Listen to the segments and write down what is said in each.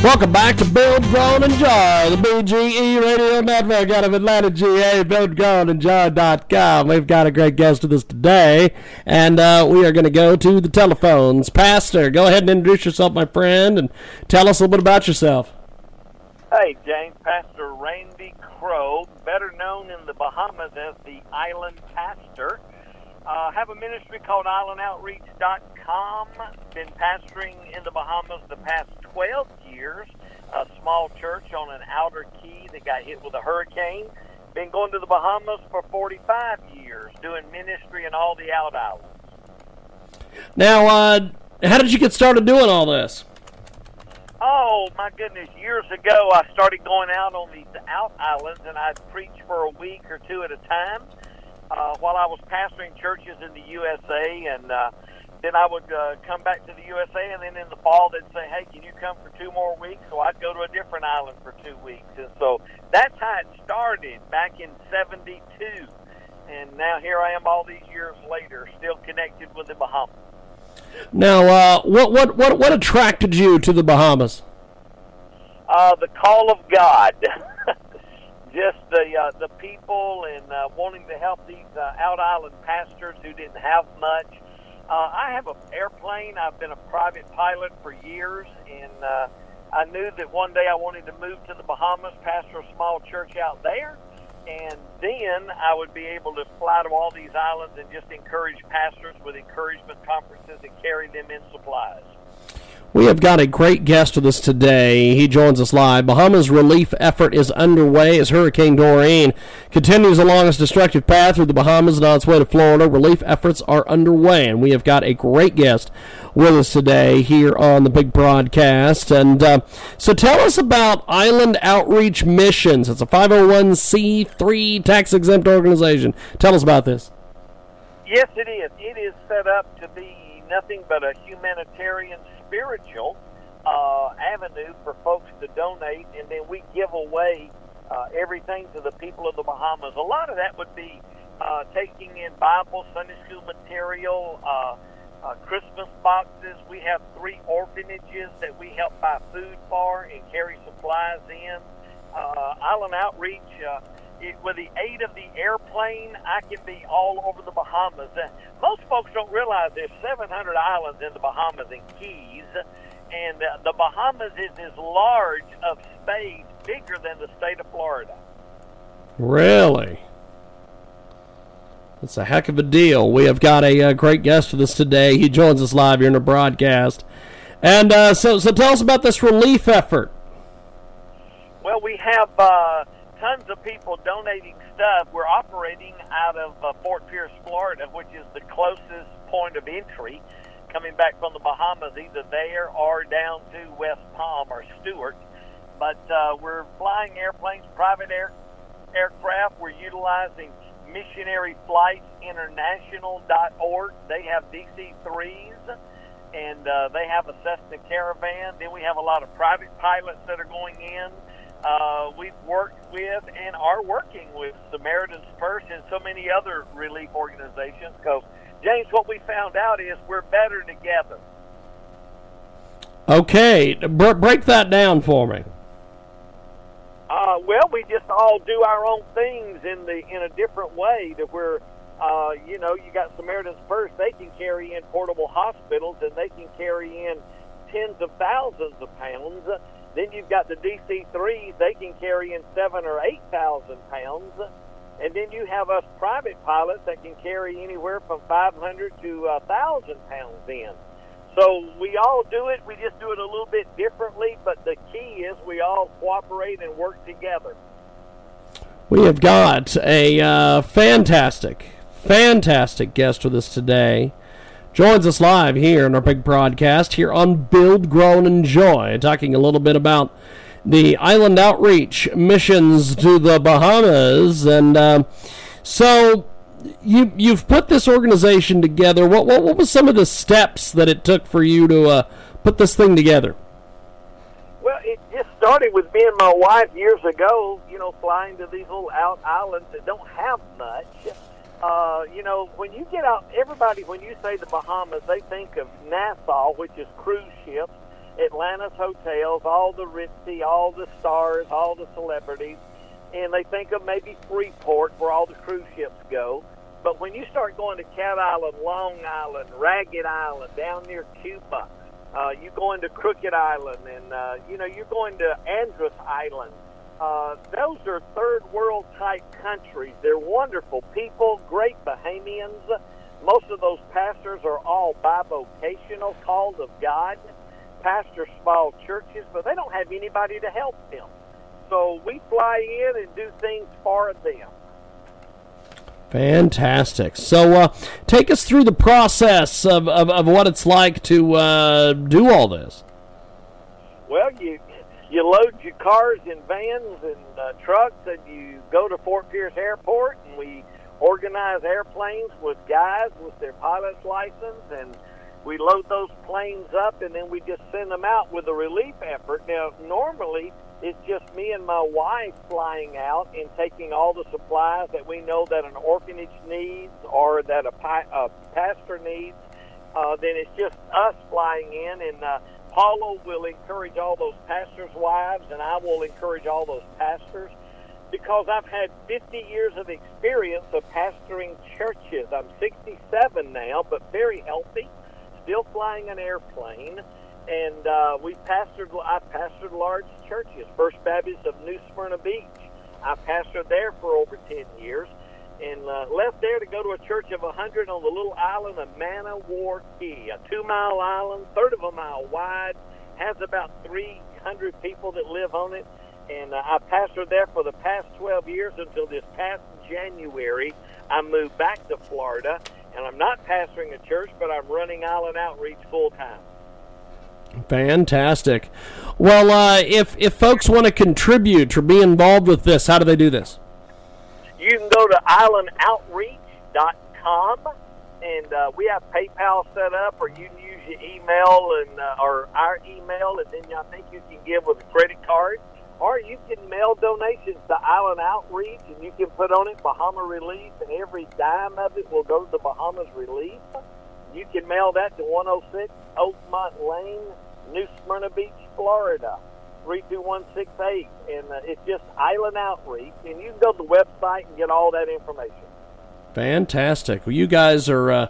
Welcome back to Build, Grown, Enjoy, the BGE Radio Network out of Atlanta, GA, buildgrownenjoy.com. We've got a great guest with us today, and uh, we are going to go to the telephones. Pastor, go ahead and introduce yourself, my friend, and tell us a little bit about yourself. Hey, James, Pastor Randy Crowe, better known in the Bahamas as the Island Pastor. Uh, have a ministry called islandoutreach.com. Been pastoring in the Bahamas the past 12 years. A small church on an outer key that got hit with a hurricane. Been going to the Bahamas for 45 years, doing ministry in all the out islands. Now, uh, how did you get started doing all this? Oh my goodness! Years ago, I started going out on these out islands, and I'd preach for a week or two at a time uh, while I was pastoring churches in the USA, and uh, then I would uh, come back to the USA, and then in the fall they'd say, "Hey, can you come for two more weeks?" So I'd go to a different island for two weeks, and so that's how it started back in '72. And now here I am, all these years later, still connected with the Bahamas. Now, uh, what what what what attracted you to the Bahamas? Uh, the call of God. just the uh, the people and uh, wanting to help these uh, out island pastors who didn't have much. Uh, I have an airplane. I've been a private pilot for years, and uh, I knew that one day I wanted to move to the Bahamas, pastor a small church out there, and then I would be able to fly to all these islands and just encourage pastors with encouragement conferences and carry them in supplies. We have got a great guest with us today. He joins us live. Bahamas relief effort is underway as Hurricane Dorian continues along its destructive path through the Bahamas and on its way to Florida. Relief efforts are underway, and we have got a great guest with us today here on the big broadcast. And uh, so tell us about Island Outreach Missions. It's a 501c3 tax exempt organization. Tell us about this. Yes, it is. It is set up to be nothing but a humanitarian spiritual uh, avenue for folks to donate, and then we give away uh, everything to the people of the Bahamas. A lot of that would be uh, taking in Bible, Sunday school material, uh, uh, Christmas boxes. We have three orphanages that we help buy food for and carry supplies in. Uh, Island Outreach. Uh, with the aid of the airplane, I can be all over the Bahamas. Uh, most folks don't realize there's 700 islands in the Bahamas and Keys, and uh, the Bahamas is as large of space, bigger than the state of Florida. Really? That's a heck of a deal. We have got a, uh, great guest with us today. He joins us live here in the broadcast. And uh, so, so tell us about this relief effort. Well, we have uh, tons of people donating stuff. We're operating out of uh, Fort Pierce, Florida, which is the closest point of entry coming back from the Bahamas, either there or down to West Palm or Stuart. But uh, we're flying airplanes, private air aircraft. We're utilizing Missionary Flights International.org. They have DC 3s and uh, they have a Cessna Caravan. Then we have a lot of private pilots that are going in. Uh, we've worked with and are working with Samaritan's Purse and so many other relief organizations. Because, James, what we found out is we're better together. Okay, break that down for me. Uh, well, we just all do our own things in the in a different way. That we're, uh, you know, you got Samaritan's Purse; they can carry in portable hospitals, and they can carry in tens of thousands of pounds. Then you've got the DC-3s; they can carry in seven or eight thousand pounds. And then you have us private pilots that can carry anywhere from 500 to 1,000 pounds in. So we all do it. We just do it a little bit differently, but the key is we all cooperate and work together. We have got a uh, fantastic, fantastic guest with us today. Joins us live here in our big broadcast here on Build, Grow, and Enjoy, talking a little bit about the island outreach missions to the Bahamas. And uh, so you you've put this organization together. What what what was some of the steps that it took for you to uh, put this thing together? Well, it just started with me and my wife years ago. You know, flying to these little out islands that don't have much. Uh, you know, when you get out, everybody when you say the Bahamas, they think of Nassau, which is cruise ships, Atlantis hotels, all the ritzy, all the stars, all the celebrities, and they think of maybe Freeport where all the cruise ships go. But when you start going to Cat Island, Long Island, Ragged Island, down near Cuba, uh, you go into Crooked Island, and uh, you know you're going to Andros Island. Uh, those are third world type countries. They're wonderful people, great Bahamians. Most of those pastors are all bivocational, called of God. Pastor small churches, but they don't have anybody to help them. So we fly in and do things for them. Fantastic. So, uh, take us through the process of, of, of what it's like to uh, do all this. Well, you you load your cars in vans and uh, trucks, and you go to Fort Pierce Airport, and we organize airplanes with guys with their pilot's license, and we load those planes up, and then we just send them out with a relief effort. Now, normally it's just me and my wife flying out and taking all the supplies that we know that an orphanage needs or that a, pi- a pastor needs. Uh, then it's just us flying in, and uh, Paulo will encourage all those pastors' wives, and I will encourage all those pastors because I've had 50 years of experience of pastoring churches. I'm 67 now, but very healthy, still flying an airplane and uh, we pastored. I pastored large churches. First Baptist of New Smyrna Beach. I pastored there for over ten years, and uh, left there to go to a church of a hundred on the little island of Mana War Key, a two-mile island, third of a mile wide, has about three hundred people that live on it. And uh, I pastored there for the past 12 years until this past January. I moved back to Florida, and I'm not pastoring a church, but I'm running Island Outreach full time. Fantastic. Well, uh, if if folks want to contribute or be involved with this, how do they do this? Go to islandoutreach.com, and uh, we have PayPal set up, or you can use your email and uh, or our email, and then I think you can give with a credit card, or you can mail donations to Island Outreach, and you can put on it Bahama Relief, and every dime of it will go to the Bahamas Relief. You can mail that to 106 Oakmont Lane, New Smyrna Beach, Florida, 32168. And uh, it's just Island Outreach. And you can go to the website and get all that information. Fantastic. Well, you guys are uh,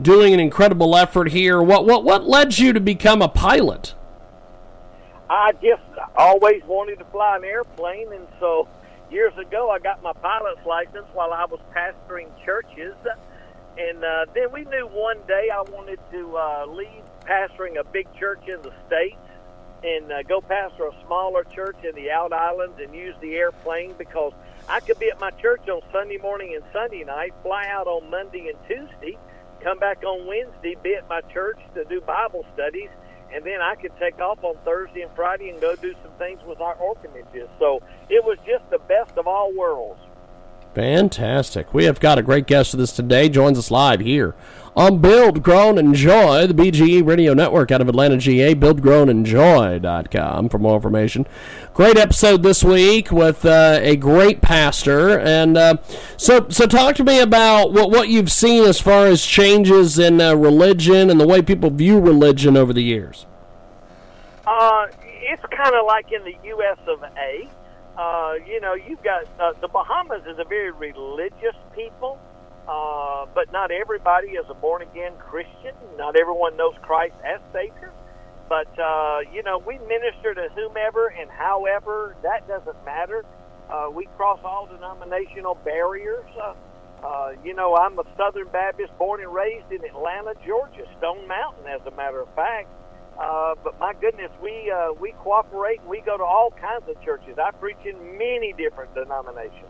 doing an incredible effort here. What, what, what led you to become a pilot? I just always wanted to fly an airplane. And so years ago, I got my pilot's license while I was pastoring churches. And uh, then we knew one day I wanted to uh, leave pastoring a big church in the States and uh, go pastor a smaller church in the out islands and use the airplane because I could be at my church on Sunday morning and Sunday night, fly out on Monday and Tuesday, come back on Wednesday, be at my church to do Bible studies, and then I could take off on Thursday and Friday and go do some things with our orphanages. So it was just the best of all worlds. Fantastic. We have got a great guest with us today. Joins us live here on Build, Grown, Enjoy, the BGE Radio Network out of Atlanta, GA, buildgrownenjoy.com for more information. Great episode this week with uh, a great pastor. And uh, so, so talk to me about what, what you've seen as far as changes in uh, religion and the way people view religion over the years. Uh, it's kind of like in the U.S. of A uh, you know, you've got uh, the Bahamas is a very religious people, uh, but not everybody is a born again Christian. Not everyone knows Christ as Savior. But uh, you know, we minister to whomever and however. That doesn't matter. Uh, we cross all denominational barriers. Uh, uh, you know, I'm a Southern Baptist, born and raised in Atlanta, Georgia, Stone Mountain, as a matter of fact. Uh, but my goodness, we uh, we cooperate. And we go to all kinds of churches. I preach in many different denominations.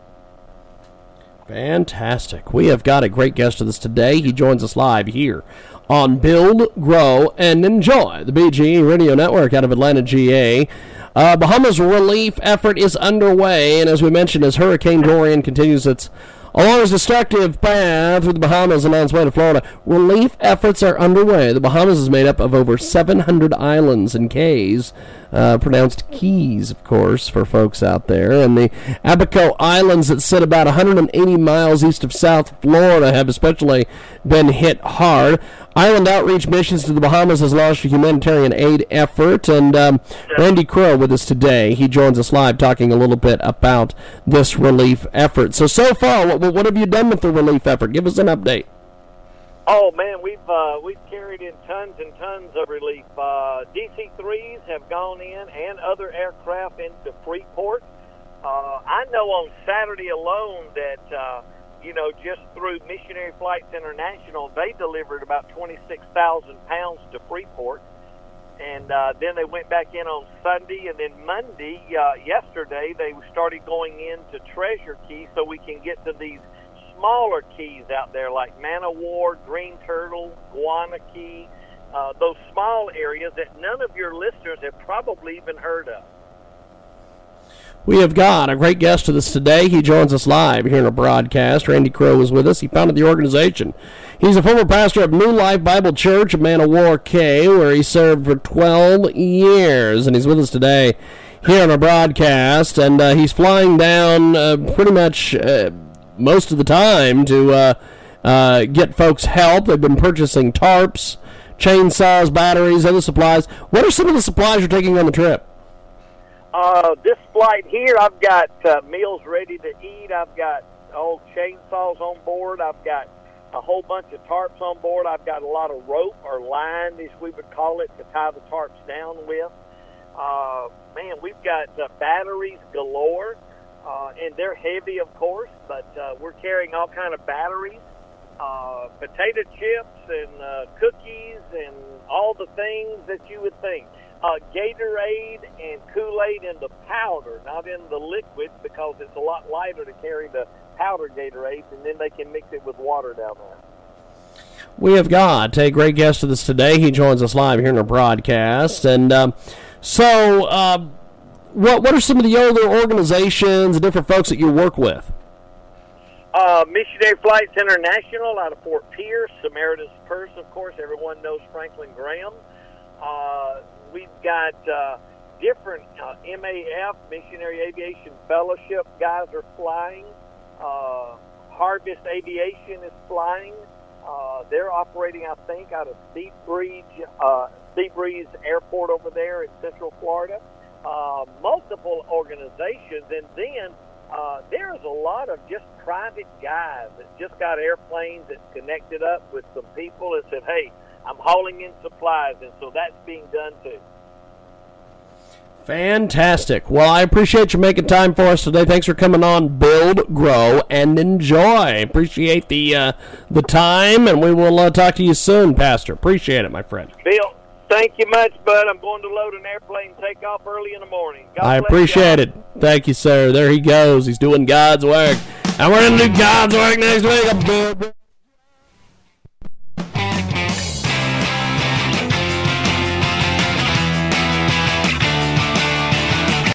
Fantastic. We have got a great guest with us today. He joins us live here on Build, Grow, and Enjoy, the BGE Radio Network out of Atlanta, GA. Uh, Bahamas relief effort is underway, and as we mentioned, as Hurricane Dorian continues its Along its destructive path through the Bahamas and on its way to Florida, relief efforts are underway. The Bahamas is made up of over 700 islands and cays uh, pronounced Keys, of course, for folks out there. And the Abaco Islands that sit about 180 miles east of South Florida have especially been hit hard. Island Outreach Missions to the Bahamas has launched a humanitarian aid effort, and um, Randy Crowe with us today. He joins us live talking a little bit about this relief effort. So, so far, what, what have you done with the relief effort? Give us an update. Oh man, we've uh, we've carried in tons and tons of relief. Uh, DC threes have gone in, and other aircraft into Freeport. Uh, I know on Saturday alone that uh, you know just through Missionary Flights International, they delivered about twenty six thousand pounds to Freeport, and uh, then they went back in on Sunday, and then Monday, uh, yesterday, they started going into Treasure Cay so we can get to these smaller keys out there like Man of War, Green Turtle, Guana Cay, uh, those small areas that none of your listeners have probably even heard of. We have got a great guest with us today. He joins us live here in a broadcast. Randy Crowe is with us. He founded the organization. He's a former pastor of New Life Bible Church of Man of War Cay, where he served for 12 years. And he's with us today here on a broadcast. And uh, he's flying down uh, pretty much uh, most of the time to uh, uh, get folks help. They've been purchasing tarps, chainsaws, batteries, other supplies. What are some of the supplies you're taking on the trip? Uh, this flight here, I've got uh, meals ready to eat. I've got old chainsaws on board. I've got a whole bunch of tarps on board. I've got a lot of rope or line, as we would call it, to tie the tarps down with. Uh, man, we've got uh, batteries galore uh, and they're heavy, of course. But uh, we're carrying all kind of batteries, uh, potato chips, and uh, cookies, and all the things that you would think. Uh, Gatorade and Kool-Aid in the powder, not in the liquid, because it's a lot lighter to carry the powder Gatorade, and then they can mix it with water down there. We have got a great guest with us today. He joins us live here in our broadcast, and um, so. Uh, what what are some of the older organizations and different folks that you work with? Uh, Missionary Flights International out of Fort Pierce, Samaritan's Purse, of course. Everyone knows Franklin Graham. Uh, we've got uh, different uh, MAF, Missionary Aviation Fellowship guys are flying. Uh, Harvest Aviation is flying. Uh, they're operating, I think, out of Seabreeze, uh, Seabreeze Airport over there in Central Florida uh, multiple organizations, and then uh, there's a lot of just private guys that just got airplanes that connected up with some people and said, "Hey, I'm hauling in supplies," and so that's being done too. Fantastic. Well, I appreciate you making time for us today. Thanks for coming on. Build, grow, and enjoy. Appreciate the uh, the time, and we will uh, talk to you soon, Pastor. Appreciate it, my friend. Bill, Thank you much, bud. I'm going to load an airplane and take off early in the morning. God I appreciate it. Thank you, sir. There he goes. He's doing God's work. And we're going to do God's work next week.